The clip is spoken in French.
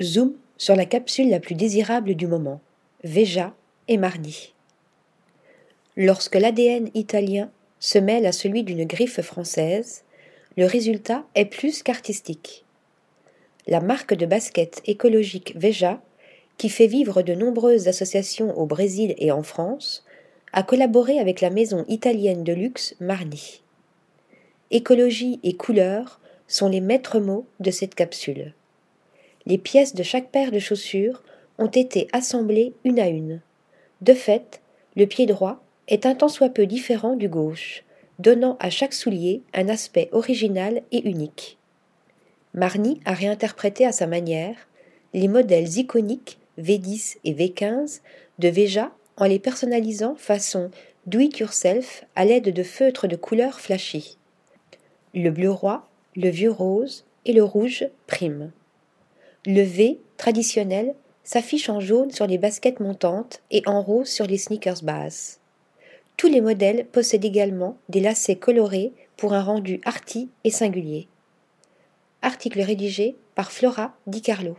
Zoom sur la capsule la plus désirable du moment, Veja et Marni. Lorsque l'ADN italien se mêle à celui d'une griffe française, le résultat est plus qu'artistique. La marque de basket écologique Veja, qui fait vivre de nombreuses associations au Brésil et en France, a collaboré avec la maison italienne de luxe Marni. Écologie et couleur sont les maîtres mots de cette capsule les pièces de chaque paire de chaussures ont été assemblées une à une. De fait, le pied droit est un tant soit peu différent du gauche, donnant à chaque soulier un aspect original et unique. Marny a réinterprété à sa manière les modèles iconiques V10 et V15 de Veja en les personnalisant façon do it yourself à l'aide de feutres de couleurs flashy. Le bleu roi, le vieux rose et le rouge prime. Le V, traditionnel, s'affiche en jaune sur les baskets montantes et en rose sur les sneakers basses. Tous les modèles possèdent également des lacets colorés pour un rendu arty et singulier. Article rédigé par Flora Di Carlo.